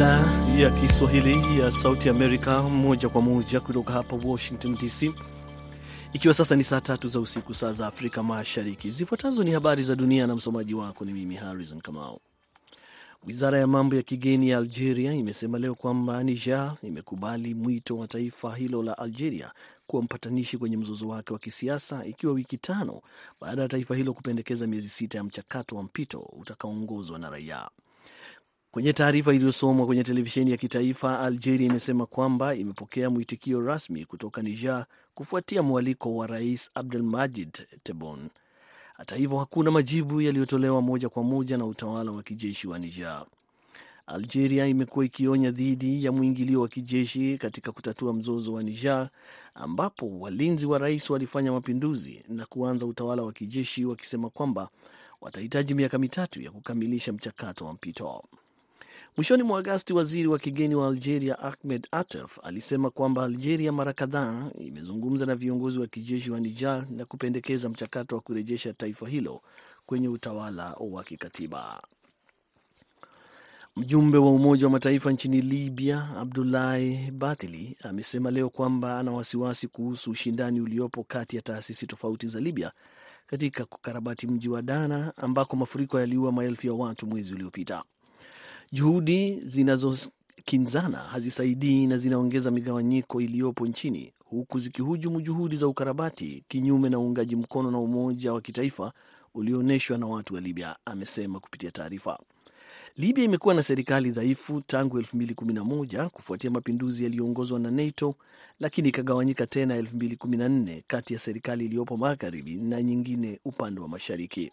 idhaa ya Kiswahili ya Sauti Amerika, moja kwa moja kutoka hapa Washington DC, ikiwa sasa ni saa tatu za usiku, saa za Afrika Mashariki. Zifuatazo ni habari za dunia na msomaji wako ni mimi Harrison Kamau. Wizara ya mambo ya kigeni ya Algeria imesema leo kwamba Niger imekubali mwito wa taifa hilo la Algeria kuwa mpatanishi kwenye mzozo wake wa kisiasa, ikiwa wiki tano baada ya taifa hilo kupendekeza miezi sita ya mchakato wa mpito utakaoongozwa na raia. Kwenye taarifa iliyosomwa kwenye televisheni ya kitaifa, Algeria imesema kwamba imepokea mwitikio rasmi kutoka Niger kufuatia mwaliko wa Rais Abdelmadjid Tebboune. Hata hivyo, hakuna majibu yaliyotolewa moja kwa moja na utawala wa kijeshi wa Niger. Algeria imekuwa ikionya dhidi ya mwingilio wa kijeshi katika kutatua mzozo wa Niger, ambapo walinzi wa rais walifanya mapinduzi na kuanza utawala wa kijeshi, wakisema kwamba watahitaji miaka mitatu ya kukamilisha mchakato wa mpito. Mwishoni mwa Agasti, waziri wa kigeni wa Algeria Ahmed Attaf alisema kwamba Algeria mara kadhaa imezungumza na viongozi wa kijeshi wa Niger na kupendekeza mchakato wa kurejesha taifa hilo kwenye utawala wa kikatiba. Mjumbe wa Umoja wa Mataifa nchini Libya Abdulahi Bathily amesema leo kwamba ana wasiwasi kuhusu ushindani uliopo kati ya taasisi tofauti za Libya katika kukarabati mji wa Dana ambako mafuriko yaliua maelfu ya watu mwezi uliopita. Juhudi zinazokinzana hazisaidii na zinaongeza migawanyiko iliyopo nchini huku zikihujumu juhudi za ukarabati, kinyume na uungaji mkono na umoja wa kitaifa ulioonyeshwa na watu wa Libya, amesema kupitia taarifa. Libya imekuwa na serikali dhaifu tangu 2011 kufuatia mapinduzi yaliyoongozwa na NATO, lakini ikagawanyika tena 2014 kati ya serikali iliyopo magharibi na nyingine upande wa mashariki.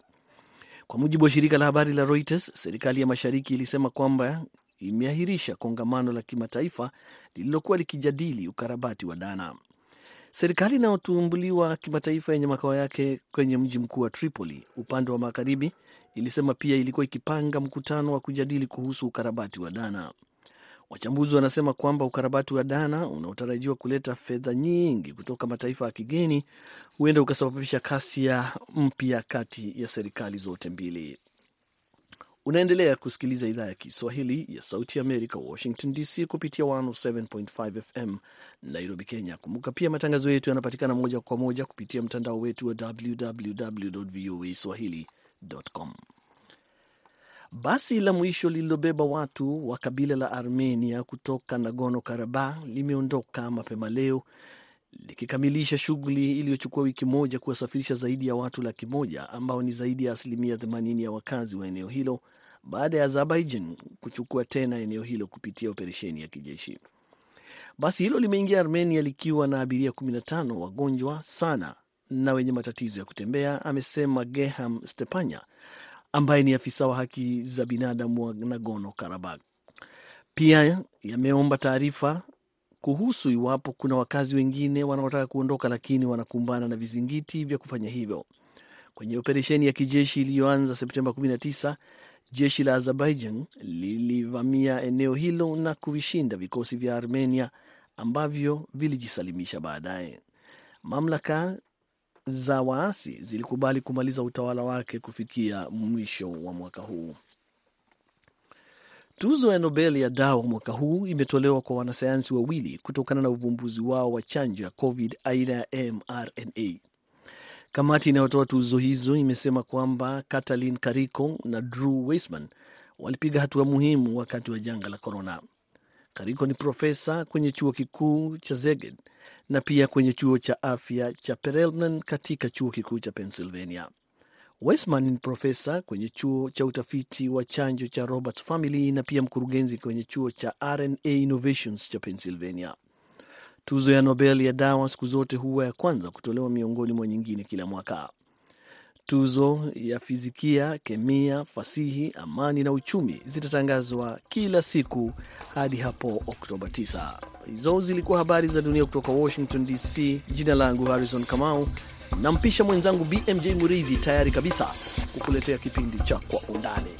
Kwa mujibu wa shirika la habari la Reuters, serikali ya mashariki ilisema kwamba imeahirisha kongamano la kimataifa lililokuwa likijadili ukarabati wa Dana. Serikali inayotumbuliwa kimataifa yenye makao yake kwenye mji mkuu wa Tripoli upande wa magharibi ilisema pia ilikuwa ikipanga mkutano wa kujadili kuhusu ukarabati wa Dana. Wachambuzi wanasema kwamba ukarabati wa Dana unaotarajiwa kuleta fedha nyingi kutoka mataifa ya kigeni huenda ukasababisha kasia mpya kati ya serikali zote mbili. Unaendelea kusikiliza idhaa ya Kiswahili ya Sauti ya Amerika, Washington DC, kupitia 107.5 FM Nairobi, Kenya. Kumbuka pia matangazo yetu yanapatikana moja kwa moja kupitia mtandao wetu wa www voa swahili.com. Basi la mwisho lililobeba watu wa kabila la Armenia kutoka Nagorno Karabakh limeondoka mapema leo likikamilisha shughuli iliyochukua wiki moja kuwasafirisha zaidi ya watu laki moja ambao ni zaidi ya asilimia 80 ya wakazi wa eneo hilo baada ya Azerbaijan kuchukua tena eneo hilo kupitia operesheni ya kijeshi. Basi hilo limeingia Armenia likiwa na abiria 15 wagonjwa sana na wenye matatizo ya kutembea, amesema Geham Stepanya ambaye ni afisa wa haki za binadamu wa Nagorno Karabakh. Pia yameomba taarifa kuhusu iwapo kuna wakazi wengine wanaotaka kuondoka lakini wanakumbana na vizingiti vya kufanya hivyo. Kwenye operesheni ya kijeshi iliyoanza Septemba 19, jeshi la Azerbaijan lilivamia eneo hilo na kuvishinda vikosi vya Armenia ambavyo vilijisalimisha baadaye. Mamlaka za waasi zilikubali kumaliza utawala wake kufikia mwisho wa mwaka huu. Tuzo ya Nobel ya dawa mwaka huu imetolewa kwa wanasayansi wawili kutokana na uvumbuzi wao wa chanjo ya COVID aina ya mRNA. Kamati inayotoa tuzo hizo imesema kwamba Katalin Kariko na Drew Weissman walipiga hatua muhimu wakati wa janga la corona. Kariko ni profesa kwenye chuo kikuu cha Szeged na pia kwenye chuo cha afya cha Perelman katika chuo kikuu cha Pennsylvania. Westman ni profesa kwenye chuo cha utafiti wa chanjo cha Robert Family na pia mkurugenzi kwenye chuo cha RNA Innovations cha Pennsylvania. Tuzo ya Nobel ya dawa siku zote huwa ya kwanza kutolewa miongoni mwa nyingine kila mwaka. Tuzo ya fizikia, kemia, fasihi, amani na uchumi zitatangazwa kila siku hadi hapo Oktoba 9. Hizo zilikuwa habari za dunia kutoka Washington DC. Jina langu Harrison Kamau, nampisha mwenzangu BMJ Muridhi tayari kabisa kukuletea kipindi cha Kwa Undani.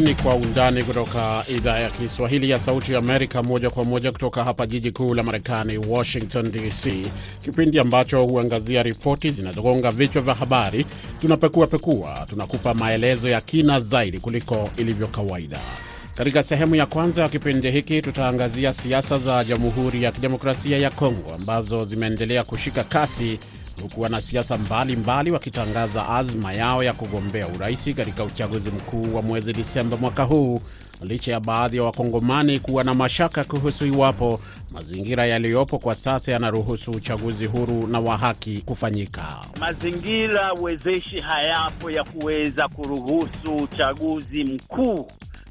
Hii ni Kwa Undani kutoka idhaa ya Kiswahili ya Sauti Amerika, moja kwa moja kutoka hapa jiji kuu la Marekani, Washington DC, kipindi ambacho huangazia ripoti zinazogonga vichwa vya habari. Tunapekua pekua, tunakupa maelezo ya kina zaidi kuliko ilivyo kawaida. Katika sehemu ya kwanza ya kipindi hiki tutaangazia siasa za Jamhuri ya Kidemokrasia ya Kongo ambazo zimeendelea kushika kasi huku wanasiasa mbalimbali wakitangaza azma yao ya kugombea uraisi katika uchaguzi mkuu wa mwezi Disemba mwaka huu, licha ya baadhi ya wakongomani kuwa na mashaka kuhusu iwapo mazingira yaliyopo kwa sasa yanaruhusu uchaguzi huru na wa haki kufanyika. Mazingira wezeshi hayapo ya kuweza kuruhusu uchaguzi mkuu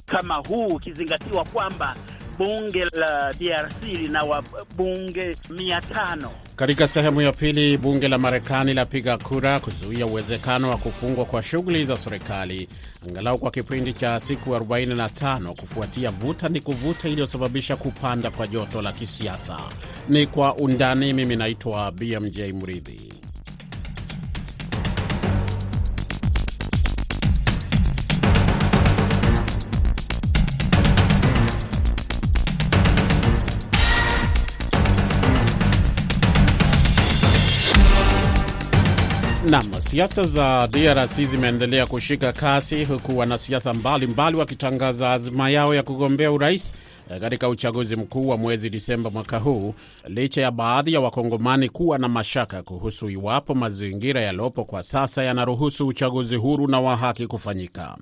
kama huu, ukizingatiwa kwamba bunge la DRC lina wabunge mia tano. Katika sehemu ya pili, bunge la Marekani lapiga kura kuzuia uwezekano wa kufungwa kwa shughuli za serikali angalau kwa kipindi cha siku 45 kufuatia vuta ni kuvuta iliyosababisha kupanda kwa joto la kisiasa. Ni kwa undani. Mimi naitwa BMJ Mridhi. Nam, siasa za DRC zimeendelea kushika kasi huku wanasiasa mbalimbali wakitangaza azma yao ya kugombea urais katika uchaguzi mkuu wa mwezi Disemba mwaka huu, licha ya baadhi ya wakongomani kuwa na mashaka kuhusu iwapo mazingira yaliyopo kwa sasa yanaruhusu uchaguzi huru na wa haki kufanyika.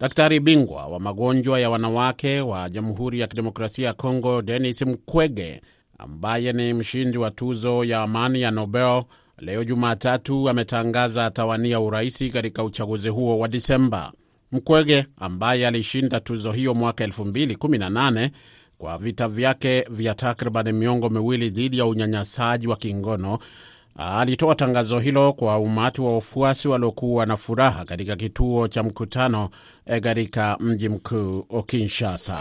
Daktari bingwa wa magonjwa ya wanawake wa Jamhuri ya Kidemokrasia ya Kongo, Denis Mukwege, ambaye ni mshindi wa tuzo ya amani ya Nobel leo Jumatatu ametangaza atawania uraisi katika uchaguzi huo wa Disemba. Mkwege ambaye alishinda tuzo hiyo mwaka 2018 kwa vita vyake vya takriban miongo miwili dhidi ya unyanyasaji wa kingono alitoa tangazo hilo kwa umati wa wafuasi waliokuwa na furaha katika kituo cha mkutano katika mji mkuu wa Kinshasa.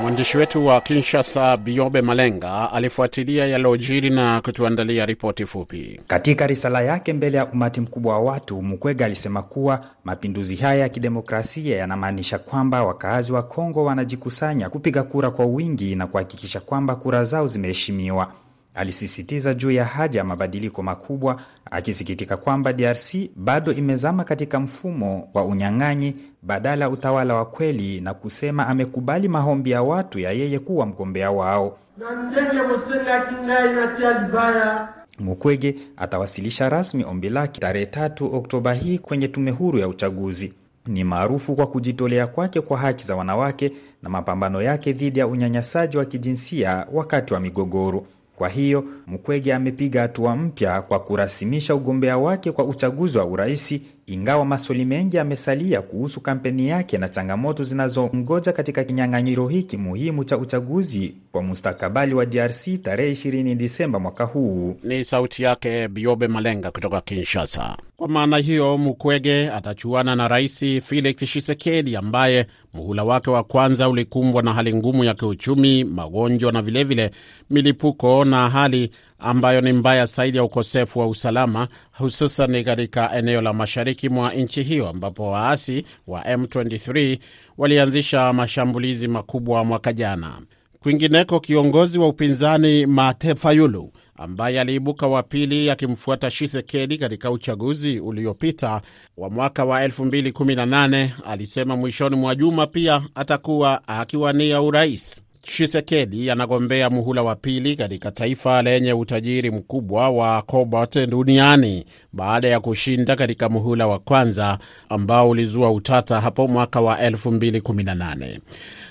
Mwandishi wetu wa Kinshasa, Biobe Malenga, alifuatilia yaliyojiri na kutuandalia ripoti fupi. Katika risala yake mbele ya umati mkubwa wa watu, Mukwege alisema kuwa mapinduzi haya ya kidemokrasia yanamaanisha kwamba wakaazi wa Kongo wanajikusanya kupiga kura kwa wingi na kuhakikisha kwamba kura zao zimeheshimiwa. Alisisitiza juu ya haja ya mabadiliko makubwa, akisikitika kwamba DRC bado imezama katika mfumo wa unyang'anyi badala ya utawala wa kweli, na kusema amekubali maombi ya watu ya yeye kuwa mgombea wao. Mukwege atawasilisha rasmi ombi lake tarehe tatu Oktoba hii kwenye tume huru ya uchaguzi. Ni maarufu kwa kujitolea kwake kwa haki za wanawake na mapambano yake dhidi ya unyanyasaji wa kijinsia wakati wa migogoro. Kwa hiyo Mkwege amepiga hatua mpya kwa kurasimisha ugombea wake kwa uchaguzi wa uraisi, ingawa maswali mengi yamesalia kuhusu kampeni yake na changamoto zinazongoja katika kinyang'anyiro hiki muhimu cha uchaguzi kwa mustakabali wa DRC tarehe 20 Disemba mwaka huu. Ni sauti yake Biobe Malenga kutoka Kinshasa. Kwa maana hiyo, Mukwege atachuana na Rais Felix Tshisekedi ambaye muhula wake wa kwanza ulikumbwa na hali ngumu ya kiuchumi, magonjwa na vilevile vile milipuko na hali ambayo ni mbaya zaidi ya ukosefu wa usalama, hususan katika eneo la mashariki mwa nchi hiyo ambapo waasi wa M23 walianzisha mashambulizi makubwa mwaka jana. Kwingineko, kiongozi wa upinzani Mate Fayulu ambaye aliibuka wa pili akimfuata Shisekedi katika uchaguzi uliopita wa mwaka wa 2018 alisema mwishoni mwa juma pia atakuwa akiwania urais. Shisekedi anagombea muhula wa pili katika taifa lenye utajiri mkubwa wa cobalt duniani baada ya kushinda katika muhula wa kwanza ambao ulizua utata hapo mwaka wa 2018.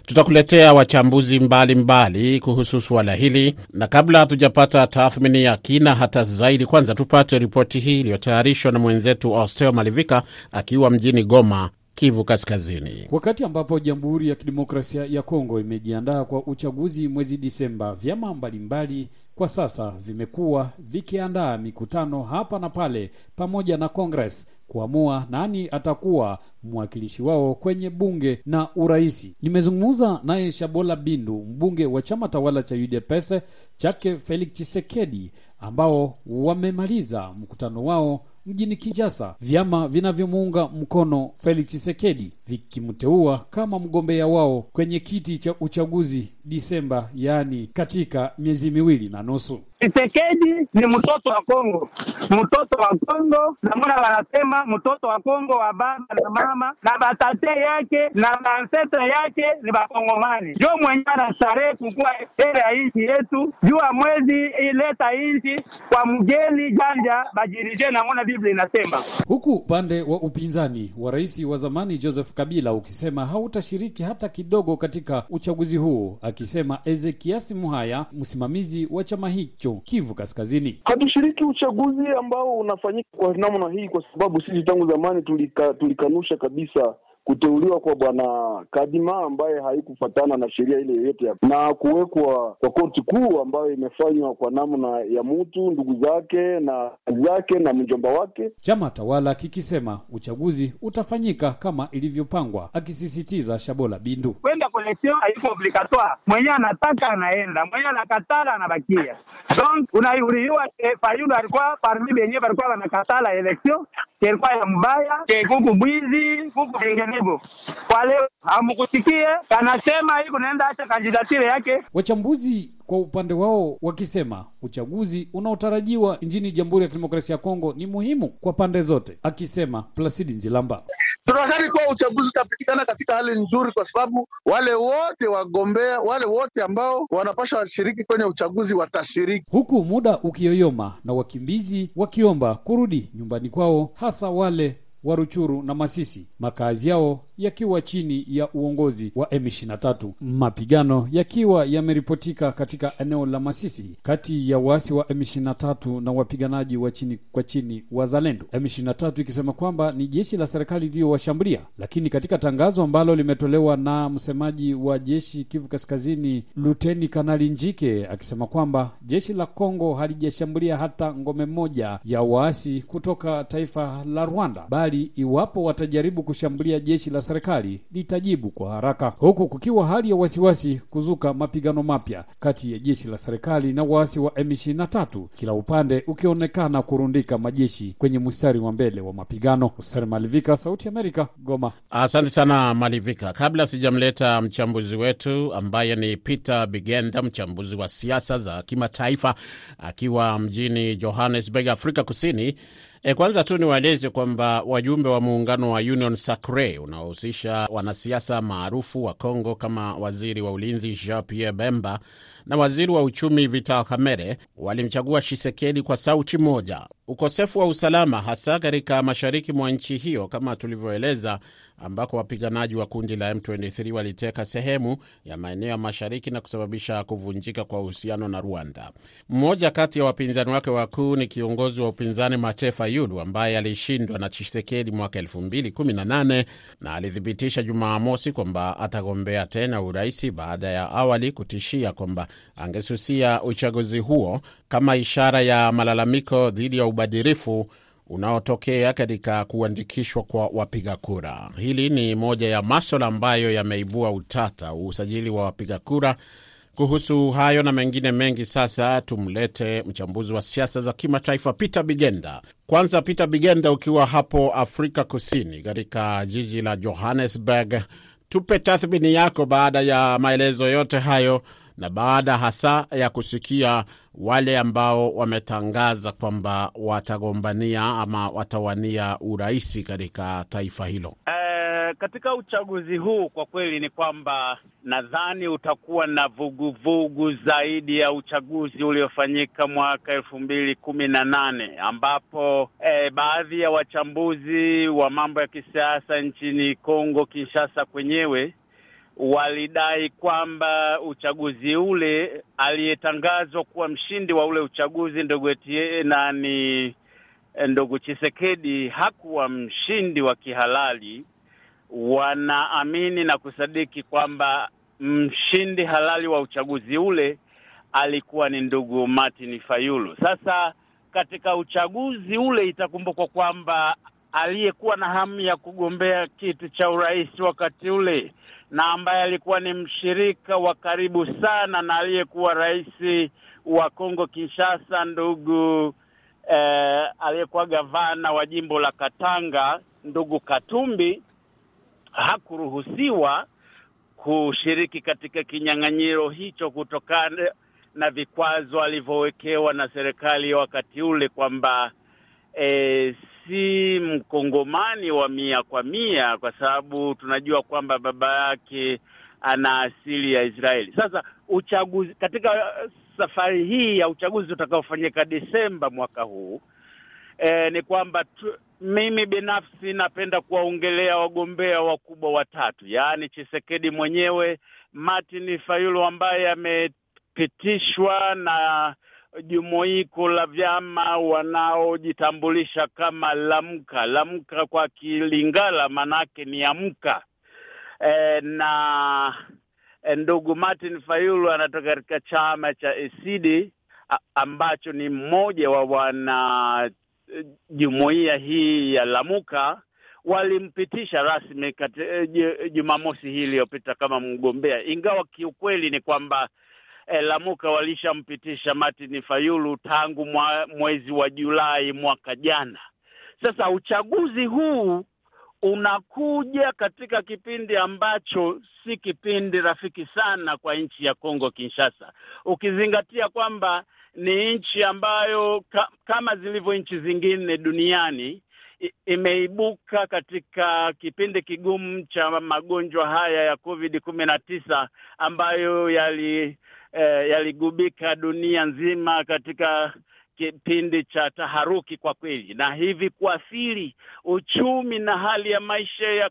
Tutakuletea wachambuzi mbalimbali mbali kuhusu suala hili, na kabla hatujapata tathmini ya kina hata zaidi, kwanza tupate ripoti hii iliyotayarishwa na mwenzetu Austel Malivika akiwa mjini Goma, Kivu Kaskazini. Wakati ambapo Jamhuri ya Kidemokrasia ya Kongo imejiandaa kwa uchaguzi mwezi Disemba, vyama mbalimbali kwa sasa vimekuwa vikiandaa mikutano hapa na pale pamoja na Congress kuamua nani atakuwa mwakilishi wao kwenye bunge na uraisi. Nimezungumza naye Shabola Bindu, mbunge wa chama tawala cha UDPS chake Felix Chisekedi, ambao wamemaliza mkutano wao mjini Kinshasa, vyama vinavyomuunga mkono Felix Chisekedi vikimteua kama mgombea wao kwenye kiti cha uchaguzi Disemba, yaani katika miezi miwili na nusu. Chisekedi ni mtoto wa Kongo, mtoto wa Kongo, namona wanasema mtoto wa Kongo wa baba na mama na batate yake na baansetre yake ni bakongomani. Jo mwenye anastarehe kukuwa ere ya nchi yetu, jua mwezi ileta nchi kwa mgeni janja bajirije, namona Biblia inasema. Huku upande wa upinzani wa rais wa zamani Joseph Kabila ukisema hautashiriki hata kidogo katika uchaguzi huu, akisema Ezekiasi Muhaya, msimamizi wa chama hicho Kivu Kaskazini. Hatushiriki uchaguzi ambao unafanyika kwa namna hii kwa sababu sisi tangu zamani tulika, tulikanusha kabisa kuteuliwa kwa bwana Kadima ambaye haikufatana na sheria ile yoyote na kuwekwa kwa koti kuu ambayo imefanywa kwa namna ya mtu ndugu zake na zake na mjomba wake. Chama tawala kikisema uchaguzi utafanyika kama ilivyopangwa, akisisitiza Shabola Bindu kwenda koleksion haiko obligatoire, mwenye anataka anaenda, mwenye anakatala anabakia. Donc unaiuriwa Fayulu alikuwa parmi benye balikuwa wanakatala election kelikuwa ya mbaya kuku bwizi kuku vinginevyo. Kwa leo hamukusikie kanasema hii kunaenda acha kandidatire yake. Wachambuzi kwa upande wao wakisema uchaguzi unaotarajiwa nchini Jamhuri ya Kidemokrasia ya Kongo ni muhimu kwa pande zote, akisema Plasidi Nzilamba. Tunadhani kuwa uchaguzi utapitikana katika hali nzuri, kwa sababu wale wote wagombea, wale wote ambao wanapasha washiriki kwenye uchaguzi watashiriki, huku muda ukiyoyoma na wakimbizi wakiomba kurudi nyumbani kwao, hasa wale wa Ruchuru na Masisi, makazi yao yakiwa chini ya uongozi wa M23, mapigano yakiwa yameripotika katika eneo la Masisi kati ya waasi wa M23 na wapiganaji wa chini kwa chini wa Zalendo, M23 ikisema kwamba ni jeshi la serikali iliyowashambulia. Lakini katika tangazo ambalo limetolewa na msemaji wa jeshi Kivu Kaskazini, Luteni Kanali Njike akisema kwamba jeshi la Kongo halijashambulia hata ngome moja ya waasi kutoka taifa la Rwanda, bali iwapo watajaribu kushambulia jeshi la serikali litajibu kwa haraka, huku kukiwa hali ya wasiwasi kuzuka mapigano mapya kati ya jeshi la serikali na waasi wa M23, kila upande ukionekana kurundika majeshi kwenye mstari wa mbele wa mapigano. Hussein Malivika, Sauti ya Amerika, Goma. Asante sana Malivika. Kabla sijamleta mchambuzi wetu ambaye ni Peter Bigenda, mchambuzi wa siasa za kimataifa akiwa mjini Johannesburg, Afrika Kusini. E, kwanza tu niwaeleze kwamba wajumbe wa muungano wa Union Sacre unaohusisha wanasiasa maarufu wa Kongo kama waziri wa ulinzi Jean Pierre Bemba na waziri wa uchumi Vital Kamerhe walimchagua Shisekedi kwa sauti moja. Ukosefu wa usalama hasa katika mashariki mwa nchi hiyo kama tulivyoeleza, ambako wapiganaji wa kundi la M23 waliteka sehemu ya maeneo ya mashariki na kusababisha kuvunjika kwa uhusiano na Rwanda. Mmoja kati ya wapinzani wake wakuu ni kiongozi wa upinzani Mate Fayulu ambaye alishindwa na Chisekedi mwaka 2018 na alithibitisha Jumamosi kwamba atagombea tena uraisi baada ya awali kutishia kwamba angesusia uchaguzi huo kama ishara ya malalamiko dhidi ya ubadhirifu unaotokea katika kuandikishwa kwa wapiga kura. Hili ni moja ya maswala ambayo yameibua utata, usajili wa wapiga kura. Kuhusu hayo na mengine mengi, sasa tumlete mchambuzi wa siasa za kimataifa Peter Bigenda. Kwanza Peter Bigenda, ukiwa hapo Afrika Kusini katika jiji la Johannesburg, tupe tathmini yako baada ya maelezo yote hayo na baada hasa ya kusikia wale ambao wametangaza kwamba watagombania ama watawania uraisi katika taifa hilo. E, katika uchaguzi huu kwa kweli ni kwamba nadhani utakuwa na vuguvugu vugu zaidi ya uchaguzi uliofanyika mwaka elfu mbili kumi na nane ambapo e, baadhi ya wachambuzi wa mambo ya kisiasa nchini Kongo Kinshasa kwenyewe walidai kwamba uchaguzi ule aliyetangazwa kuwa mshindi wa ule uchaguzi ndugu nani ndugu Chisekedi hakuwa mshindi wa kihalali. Wanaamini na kusadiki kwamba mshindi halali wa uchaguzi ule alikuwa ni ndugu Martin Fayulu. Sasa katika uchaguzi ule itakumbukwa kwamba aliyekuwa na hamu ya kugombea kiti cha urais wakati ule na ambaye alikuwa ni mshirika wa karibu sana na aliyekuwa rais wa Kongo Kinshasa, ndugu eh, aliyekuwa gavana wa jimbo la Katanga, ndugu Katumbi hakuruhusiwa kushiriki katika kinyang'anyiro hicho kutokana na vikwazo alivyowekewa na serikali ya wakati ule kwamba e, si mkongomani wa mia kwa mia, kwa sababu tunajua kwamba baba yake ana asili ya Israeli. Sasa uchaguzi katika safari hii ya uchaguzi utakaofanyika Desemba mwaka huu e, ni kwamba tu, mimi binafsi napenda kuwaongelea wagombea wakubwa watatu, yaani Chisekedi mwenyewe, Martin Fayulu ambaye amepitishwa na jumuiko la vyama wanaojitambulisha kama Lamka. Lamka kwa Kilingala manake ni amka. E, na e, ndugu Martin Fayulu anatoka katika chama cha Esidi ambacho ni mmoja wa wana jumuiya hii ya Lamuka walimpitisha rasmi kati Jumamosi hii iliyopita kama mgombea, ingawa kiukweli ni kwamba eh, Lamuka walishampitisha Martin Fayulu tangu mwa, mwezi wa Julai mwaka jana. Sasa uchaguzi huu unakuja katika kipindi ambacho si kipindi rafiki sana kwa nchi ya Kongo Kinshasa, ukizingatia kwamba ni nchi ambayo ka, kama zilivyo nchi zingine duniani imeibuka katika kipindi kigumu cha magonjwa haya ya Covid kumi na tisa ambayo yali eh, yaligubika dunia nzima katika kipindi cha taharuki kwa kweli, na hivi kuathiri uchumi na hali ya maisha ya,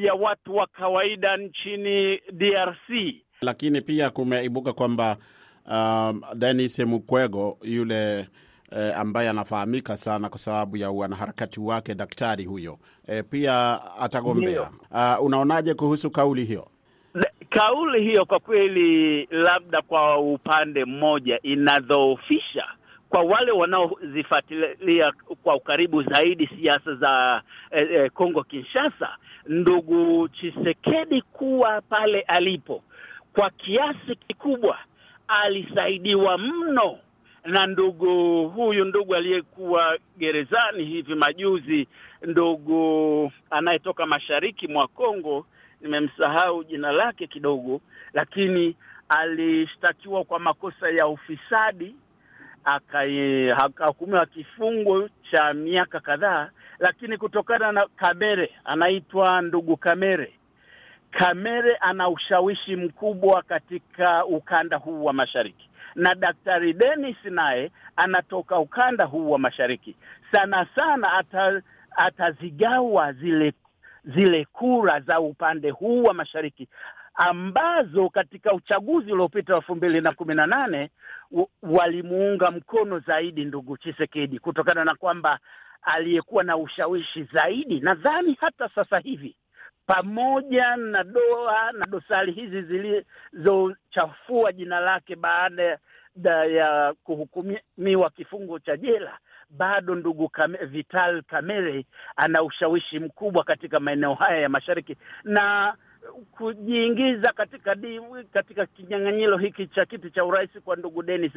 ya watu wa kawaida nchini DRC. Lakini pia kumeibuka kwamba um, Denis Mukwego yule E, ambaye anafahamika sana kwa sababu ya wanaharakati wake daktari huyo e, pia atagombea. Uh, unaonaje kuhusu kauli hiyo? Kauli hiyo kwa kweli, labda kwa upande mmoja inadhoofisha kwa wale wanaozifuatilia kwa ukaribu zaidi siasa za eh, eh, Kongo Kinshasa, ndugu Chisekedi kuwa pale alipo kwa kiasi kikubwa alisaidiwa mno na ndugu huyu ndugu aliyekuwa gerezani hivi majuzi, ndugu anayetoka mashariki mwa Kongo, nimemsahau jina lake kidogo, lakini alishtakiwa kwa makosa ya ufisadi akahukumiwa kifungo cha miaka kadhaa, lakini kutokana na Kamere, anaitwa ndugu Kamere. Kamere ana ushawishi mkubwa katika ukanda huu wa mashariki na Daktari Denis naye anatoka ukanda huu wa mashariki. Sana sana ata, atazigawa zile zile kura za upande huu wa mashariki ambazo katika uchaguzi uliopita elfu mbili na kumi na nane walimuunga mkono zaidi ndugu Chisekedi kutokana na kwamba aliyekuwa na ushawishi zaidi. Nadhani hata sasa hivi pamoja na doa na dosari hizi zilizochafua jina lake baada ya kuhukumiwa kifungo cha jela, bado ndugu Kame, Vital Kamerhe ana ushawishi mkubwa katika maeneo haya ya mashariki na kujiingiza katika di, katika kinyang'anyiro hiki cha kiti cha urais kwa ndugu Denis,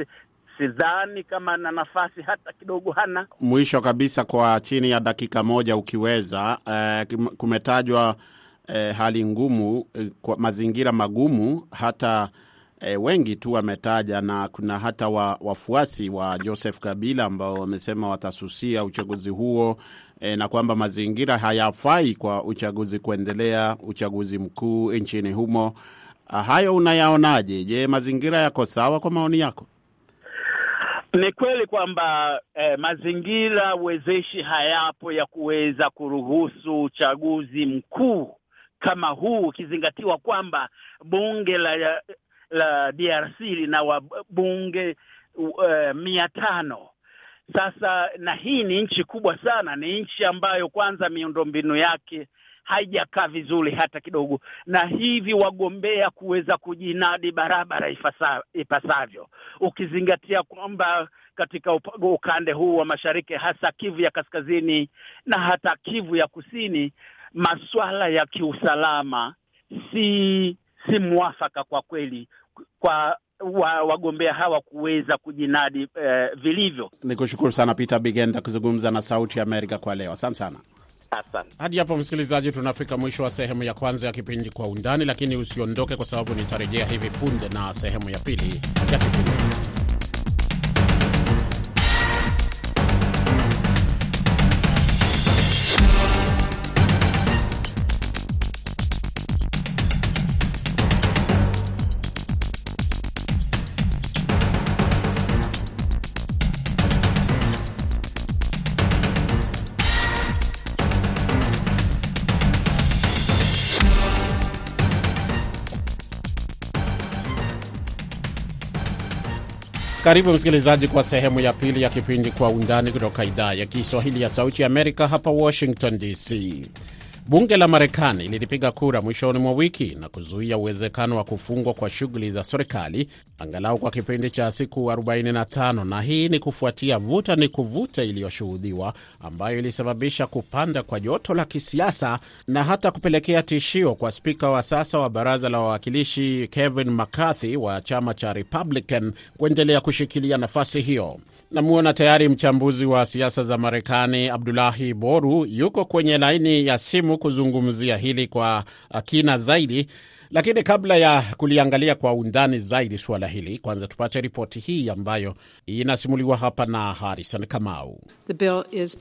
sidhani kama ana nafasi hata kidogo, hana. Mwisho kabisa, kwa chini ya dakika moja ukiweza, eh, kumetajwa eh, hali ngumu eh, kwa mazingira magumu hata E, wengi tu wametaja na kuna hata wa, wafuasi wa Joseph Kabila ambao wamesema watasusia uchaguzi huo e, na kwamba mazingira hayafai kwa uchaguzi kuendelea, uchaguzi mkuu nchini humo. Hayo unayaonaje? Je, mazingira yako sawa kwa maoni yako? Ni kweli kwamba eh, mazingira wezeshi hayapo ya kuweza kuruhusu uchaguzi mkuu kama huu, ukizingatiwa kwamba bunge la la DRC lina wabunge uh, mia tano. Sasa na hii ni nchi kubwa sana, ni nchi ambayo kwanza miundombinu yake haijakaa vizuri hata kidogo, na hivi wagombea kuweza kujinadi barabara ifasa, ipasavyo, ukizingatia kwamba katika ukande huu wa mashariki, hasa Kivu ya kaskazini na hata Kivu ya kusini, masuala ya kiusalama si si mwafaka kwa kweli kwa wa, wagombea hawa kuweza kujinadi eh, vilivyo. Ni kushukuru sana Peter Bigenda kuzungumza na Sauti ya Amerika kwa leo. Asante sana. Asante. Hadi hapo msikilizaji, tunafika mwisho wa sehemu ya kwanza ya kipindi Kwa Undani, lakini usiondoke, kwa sababu nitarejea hivi punde na sehemu ya pili ya kipindi. Karibu msikilizaji kwa sehemu ya pili ya kipindi Kwa Undani kutoka idhaa ya Kiswahili ya Sauti ya Amerika, hapa Washington DC. Bunge la Marekani lilipiga kura mwishoni mwa wiki na kuzuia uwezekano wa kufungwa kwa shughuli za serikali angalau kwa kipindi cha siku 45, na hii ni kufuatia vuta ni kuvuta iliyoshuhudiwa ambayo ilisababisha kupanda kwa joto la kisiasa na hata kupelekea tishio kwa spika wa sasa wa baraza la wawakilishi Kevin McCarthy wa chama cha Republican kuendelea kushikilia nafasi hiyo. Namwona tayari mchambuzi wa siasa za Marekani Abdulahi Boru yuko kwenye laini ya simu kuzungumzia hili kwa kina zaidi. Lakini kabla ya kuliangalia kwa undani zaidi suala hili, kwanza tupate ripoti hii ambayo inasimuliwa hapa na Harrison Kamau.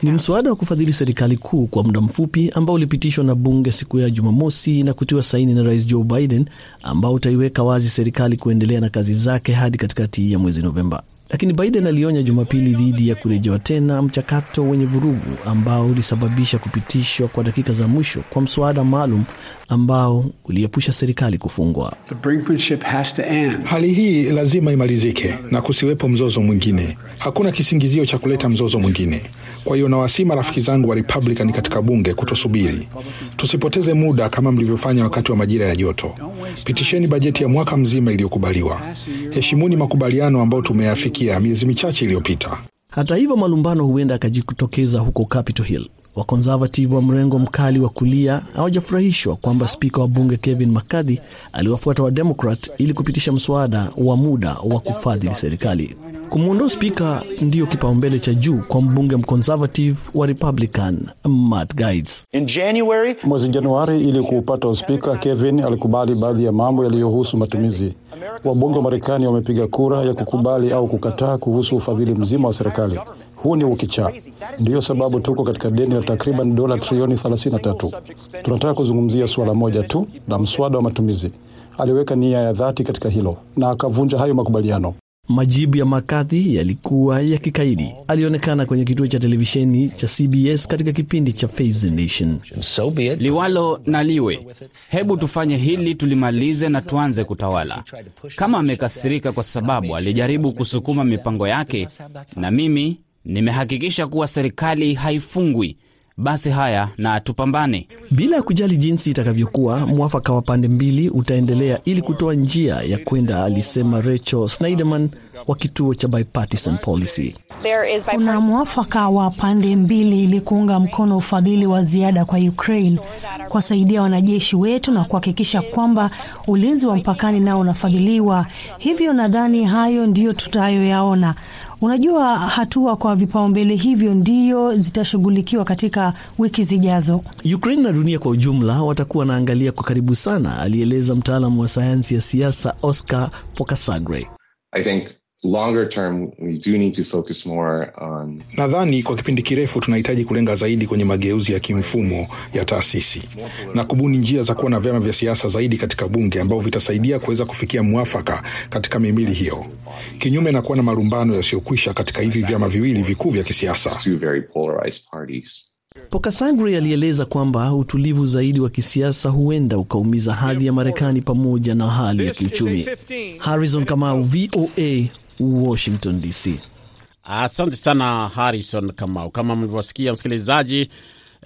Ni mswada wa kufadhili serikali kuu kwa muda mfupi ambao ulipitishwa na bunge siku ya Jumamosi na kutiwa saini na Rais Joe Biden, ambao utaiweka wazi serikali kuendelea na kazi zake hadi katikati ya mwezi Novemba. Lakini Biden alionya Jumapili dhidi ya kurejewa tena mchakato wenye vurugu ambao ulisababisha kupitishwa kwa dakika za mwisho kwa mswada maalum ambao uliepusha serikali kufungwa. Hali hii lazima imalizike na kusiwepo mzozo mwingine. Hakuna kisingizio cha kuleta mzozo mwingine. Kwa hiyo nawasii rafiki zangu wa Republican katika bunge kutosubiri, tusipoteze muda kama mlivyofanya wakati wa majira ya joto. Pitisheni bajeti ya mwaka mzima iliyokubaliwa. Heshimuni makubaliano ambayo tumeyafikia miezi michache iliyopita. Hata hivyo, malumbano huenda akajitokeza huko Capitol Hill. Wakonservative wa mrengo mkali wa kulia hawajafurahishwa kwamba spika wa bunge Kevin McCarthy aliwafuata wa Democrat ili kupitisha mswada wa muda wa kufadhili serikali. Kumwondoa spika ndiyo kipaumbele cha juu kwa mbunge mconservative wa Republican Matt Gaetz. Mwezi Januari, ili kuupata uspika, Kevin alikubali baadhi ya mambo yaliyohusu matumizi. Wabunge wa Marekani wamepiga kura ya kukubali au kukataa kuhusu ufadhili mzima wa serikali. Huu ni ukichaa. Ndiyo sababu tuko katika deni la takriban dola trilioni 33. Tunataka kuzungumzia suala moja tu la mswada wa matumizi. Aliweka nia ya dhati katika hilo na akavunja hayo makubaliano. Majibu ya McCarthy yalikuwa ya kikaidi. Alionekana kwenye kituo cha televisheni cha CBS katika kipindi cha Face the Nation. So liwalo na liwe, hebu tufanye hili tulimalize na tuanze kutawala. Kama amekasirika kwa sababu alijaribu kusukuma mipango yake, na mimi nimehakikisha kuwa serikali haifungwi, basi haya na tupambane. Bila ya kujali jinsi itakavyokuwa, mwafaka wa pande mbili utaendelea ili kutoa njia ya kwenda, alisema Rachel Snyderman wa kituo cha Bipartisan Policy. Kuna mwafaka wa pande mbili ili kuunga mkono ufadhili wa ziada kwa Ukraine, kuwasaidia wanajeshi wetu na kuhakikisha kwamba ulinzi wa mpakani nao unafadhiliwa. Hivyo nadhani hayo ndiyo tutayoyaona. Unajua, hatua kwa vipaumbele hivyo ndiyo zitashughulikiwa katika wiki zijazo. Ukraine na dunia kwa ujumla watakuwa wanaangalia kwa karibu sana, alieleza mtaalamu wa sayansi ya siasa Oscar Pokasagre. On... nadhani kwa kipindi kirefu tunahitaji kulenga zaidi kwenye mageuzi ya kimfumo ya taasisi na kubuni njia za kuwa na vyama vya siasa zaidi katika bunge ambavyo vitasaidia kuweza kufikia mwafaka katika mimili hiyo, kinyume na kuwa na malumbano yasiyokwisha katika hivi vyama viwili vikuu vya kisiasa. Pokasagre alieleza kwamba utulivu zaidi wa kisiasa huenda ukaumiza hadhi ya Marekani pamoja na hali ya kiuchumi. Harrison Kamau, VOA, Washington DC. Asante sana Harrison Kamau. Kama mlivyosikia msikilizaji,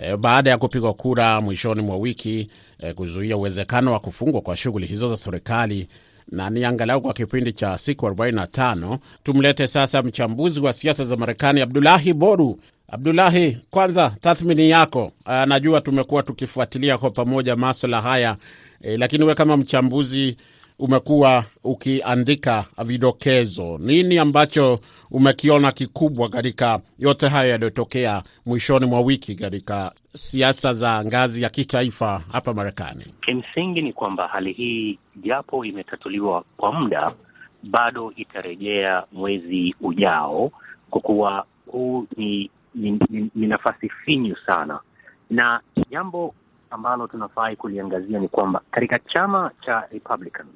e, baada ya kupigwa kura mwishoni mwa wiki e, kuzuia uwezekano wa kufungwa kwa shughuli hizo za serikali na ni angalau kwa kipindi cha siku 45. Tumlete sasa mchambuzi wa siasa za Marekani, Abdulahi Boru. Abdulahi, kwanza tathmini yako. Aa, najua tumekuwa tukifuatilia kwa pamoja maswala haya e, lakini we kama mchambuzi umekuwa ukiandika vidokezo, nini ambacho umekiona kikubwa katika yote hayo yaliyotokea mwishoni mwa wiki katika siasa za ngazi ya kitaifa hapa Marekani? Kimsingi ni kwamba hali hii japo imetatuliwa kwa muda, bado itarejea mwezi ujao, kwa kuwa huu ni, ni, ni, ni nafasi finyu sana, na jambo ambalo tunafai kuliangazia ni kwamba katika chama cha Republican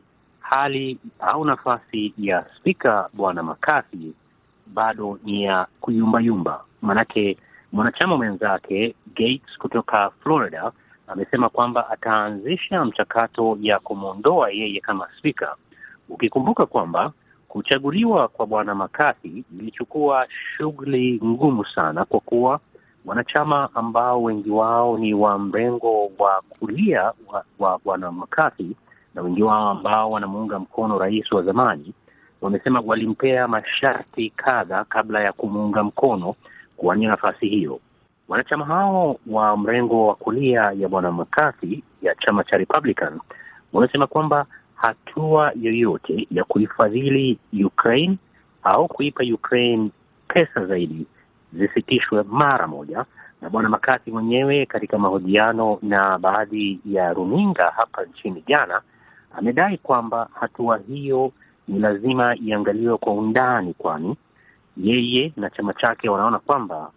hali au nafasi ya spika bwana McCarthy bado ni ya kuyumbayumba. manake mwanachama mwenzake Gates kutoka Florida amesema kwamba ataanzisha mchakato ya kumwondoa yeye kama spika, ukikumbuka kwamba kuchaguliwa kwa bwana McCarthy ilichukua shughuli ngumu sana, kwa kuwa wanachama ambao wengi wao ni wa mrengo wa kulia wa bwana McCarthy na wengi wao ambao wanamuunga mkono rais wa zamani wamesema walimpea masharti kadha kabla ya kumuunga mkono kuwania nafasi hiyo. Wanachama hao wa mrengo wa kulia ya bwana McCarthy ya chama cha Republican wamesema kwamba hatua yoyote ya kuifadhili Ukraine au kuipa Ukraine pesa zaidi zisitishwe mara moja. Na bwana McCarthy mwenyewe katika mahojiano na baadhi ya runinga hapa nchini jana amedai kwamba hatua hiyo ni lazima iangaliwe kwa undani, kwani yeye na chama chake wanaona kwamba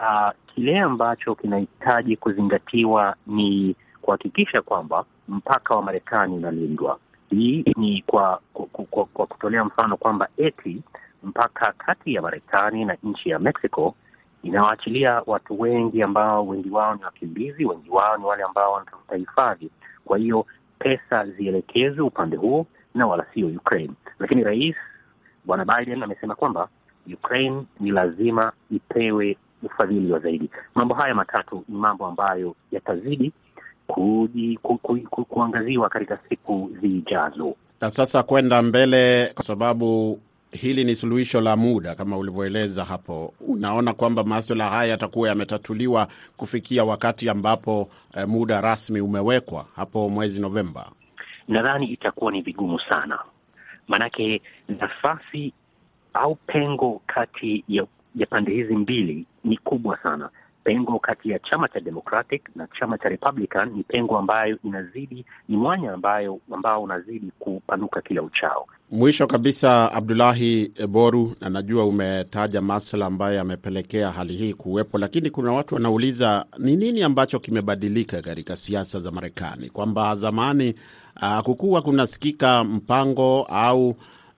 uh, kile ambacho kinahitaji kuzingatiwa ni kuhakikisha kwamba mpaka wa Marekani unalindwa. Hii ni kwa, kwa, kwa, kwa kutolea mfano kwamba eti mpaka kati ya Marekani na nchi ya Mexico inawaachilia watu wengi ambao wengi wao ni wakimbizi, wengi wao ni wale ambao wanatafuta hifadhi. Kwa hiyo pesa zielekezwe upande huo na wala sio Ukraine. Lakini rais bwana Biden amesema kwamba Ukraine ni lazima ipewe ufadhili wa zaidi. Mambo haya matatu ni mambo ambayo yatazidi kuji, ku, ku, ku, kuangaziwa katika siku zijazo. Na sasa kwenda mbele, kwa sababu hili ni suluhisho la muda kama ulivyoeleza hapo, unaona kwamba maswala haya yatakuwa yametatuliwa kufikia wakati ambapo eh, muda rasmi umewekwa hapo mwezi Novemba? Nadhani itakuwa ni vigumu sana, maanake nafasi au pengo kati ya, ya pande hizi mbili ni kubwa sana. Pengo kati ya chama cha Democratic na chama cha Republican ni pengo ambayo inazidi, ni mwanya ambayo ambao unazidi kupanuka kila uchao. Mwisho kabisa, Abdulahi Boru, na najua umetaja masuala ambayo yamepelekea hali hii kuwepo, lakini kuna watu wanauliza ni nini ambacho kimebadilika katika siasa za Marekani, kwamba zamani uh, kukuwa kunasikika mpango au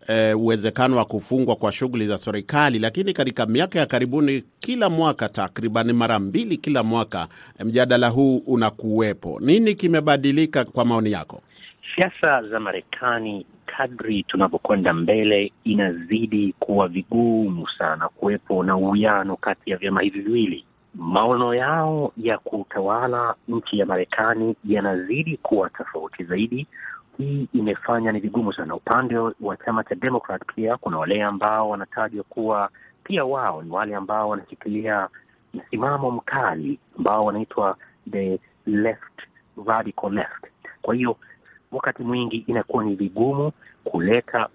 E, uwezekano wa kufungwa kwa shughuli za serikali, lakini katika miaka ya karibuni, kila mwaka takriban mara mbili kila mwaka, mjadala huu unakuwepo. Nini kimebadilika kwa maoni yako? Siasa za Marekani kadri tunavyokwenda mbele, inazidi kuwa vigumu sana kuwepo na uwiano kati ya vyama hivi viwili. Maono yao ya kutawala nchi ya Marekani yanazidi kuwa tofauti zaidi. Hii imefanya ni vigumu sana. Upande wa chama cha Democrat pia kuna wale ambao wanatajwa kuwa pia wao ni wale ambao wanashikilia msimamo mkali ambao wanaitwa the left, radical left. Kwa hiyo wakati mwingi inakuwa ni vigumu kuleta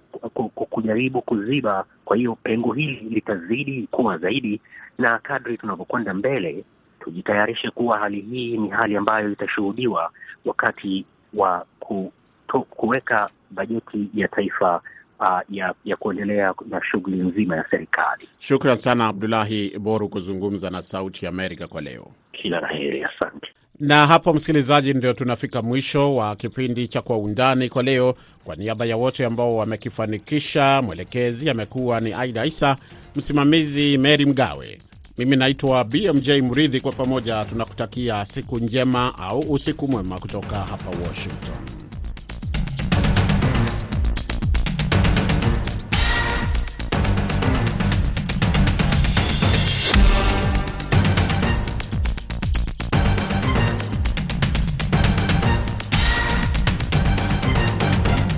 kujaribu kuziba. Kwa hiyo pengo hili litazidi kuwa zaidi, na kadri tunavyokwenda mbele, tujitayarishe kuwa hali hii ni hali ambayo itashuhudiwa wakati wa ku kuweka bajeti ya taifa uh, ya, ya kuendelea na shughuli nzima ya serikali. Shukran sana Abdulahi Boru kuzungumza na Sauti ya Amerika kwa leo. Kila la heri, asante. Na hapo, msikilizaji, ndio tunafika mwisho wa kipindi cha Kwa Undani kwa leo. Kwa niaba ya wote ambao wamekifanikisha, mwelekezi amekuwa ni Aida Isa, msimamizi Mary Mgawe, mimi naitwa BMJ Mridhi. Kwa pamoja tunakutakia siku njema au usiku mwema kutoka hapa Washington.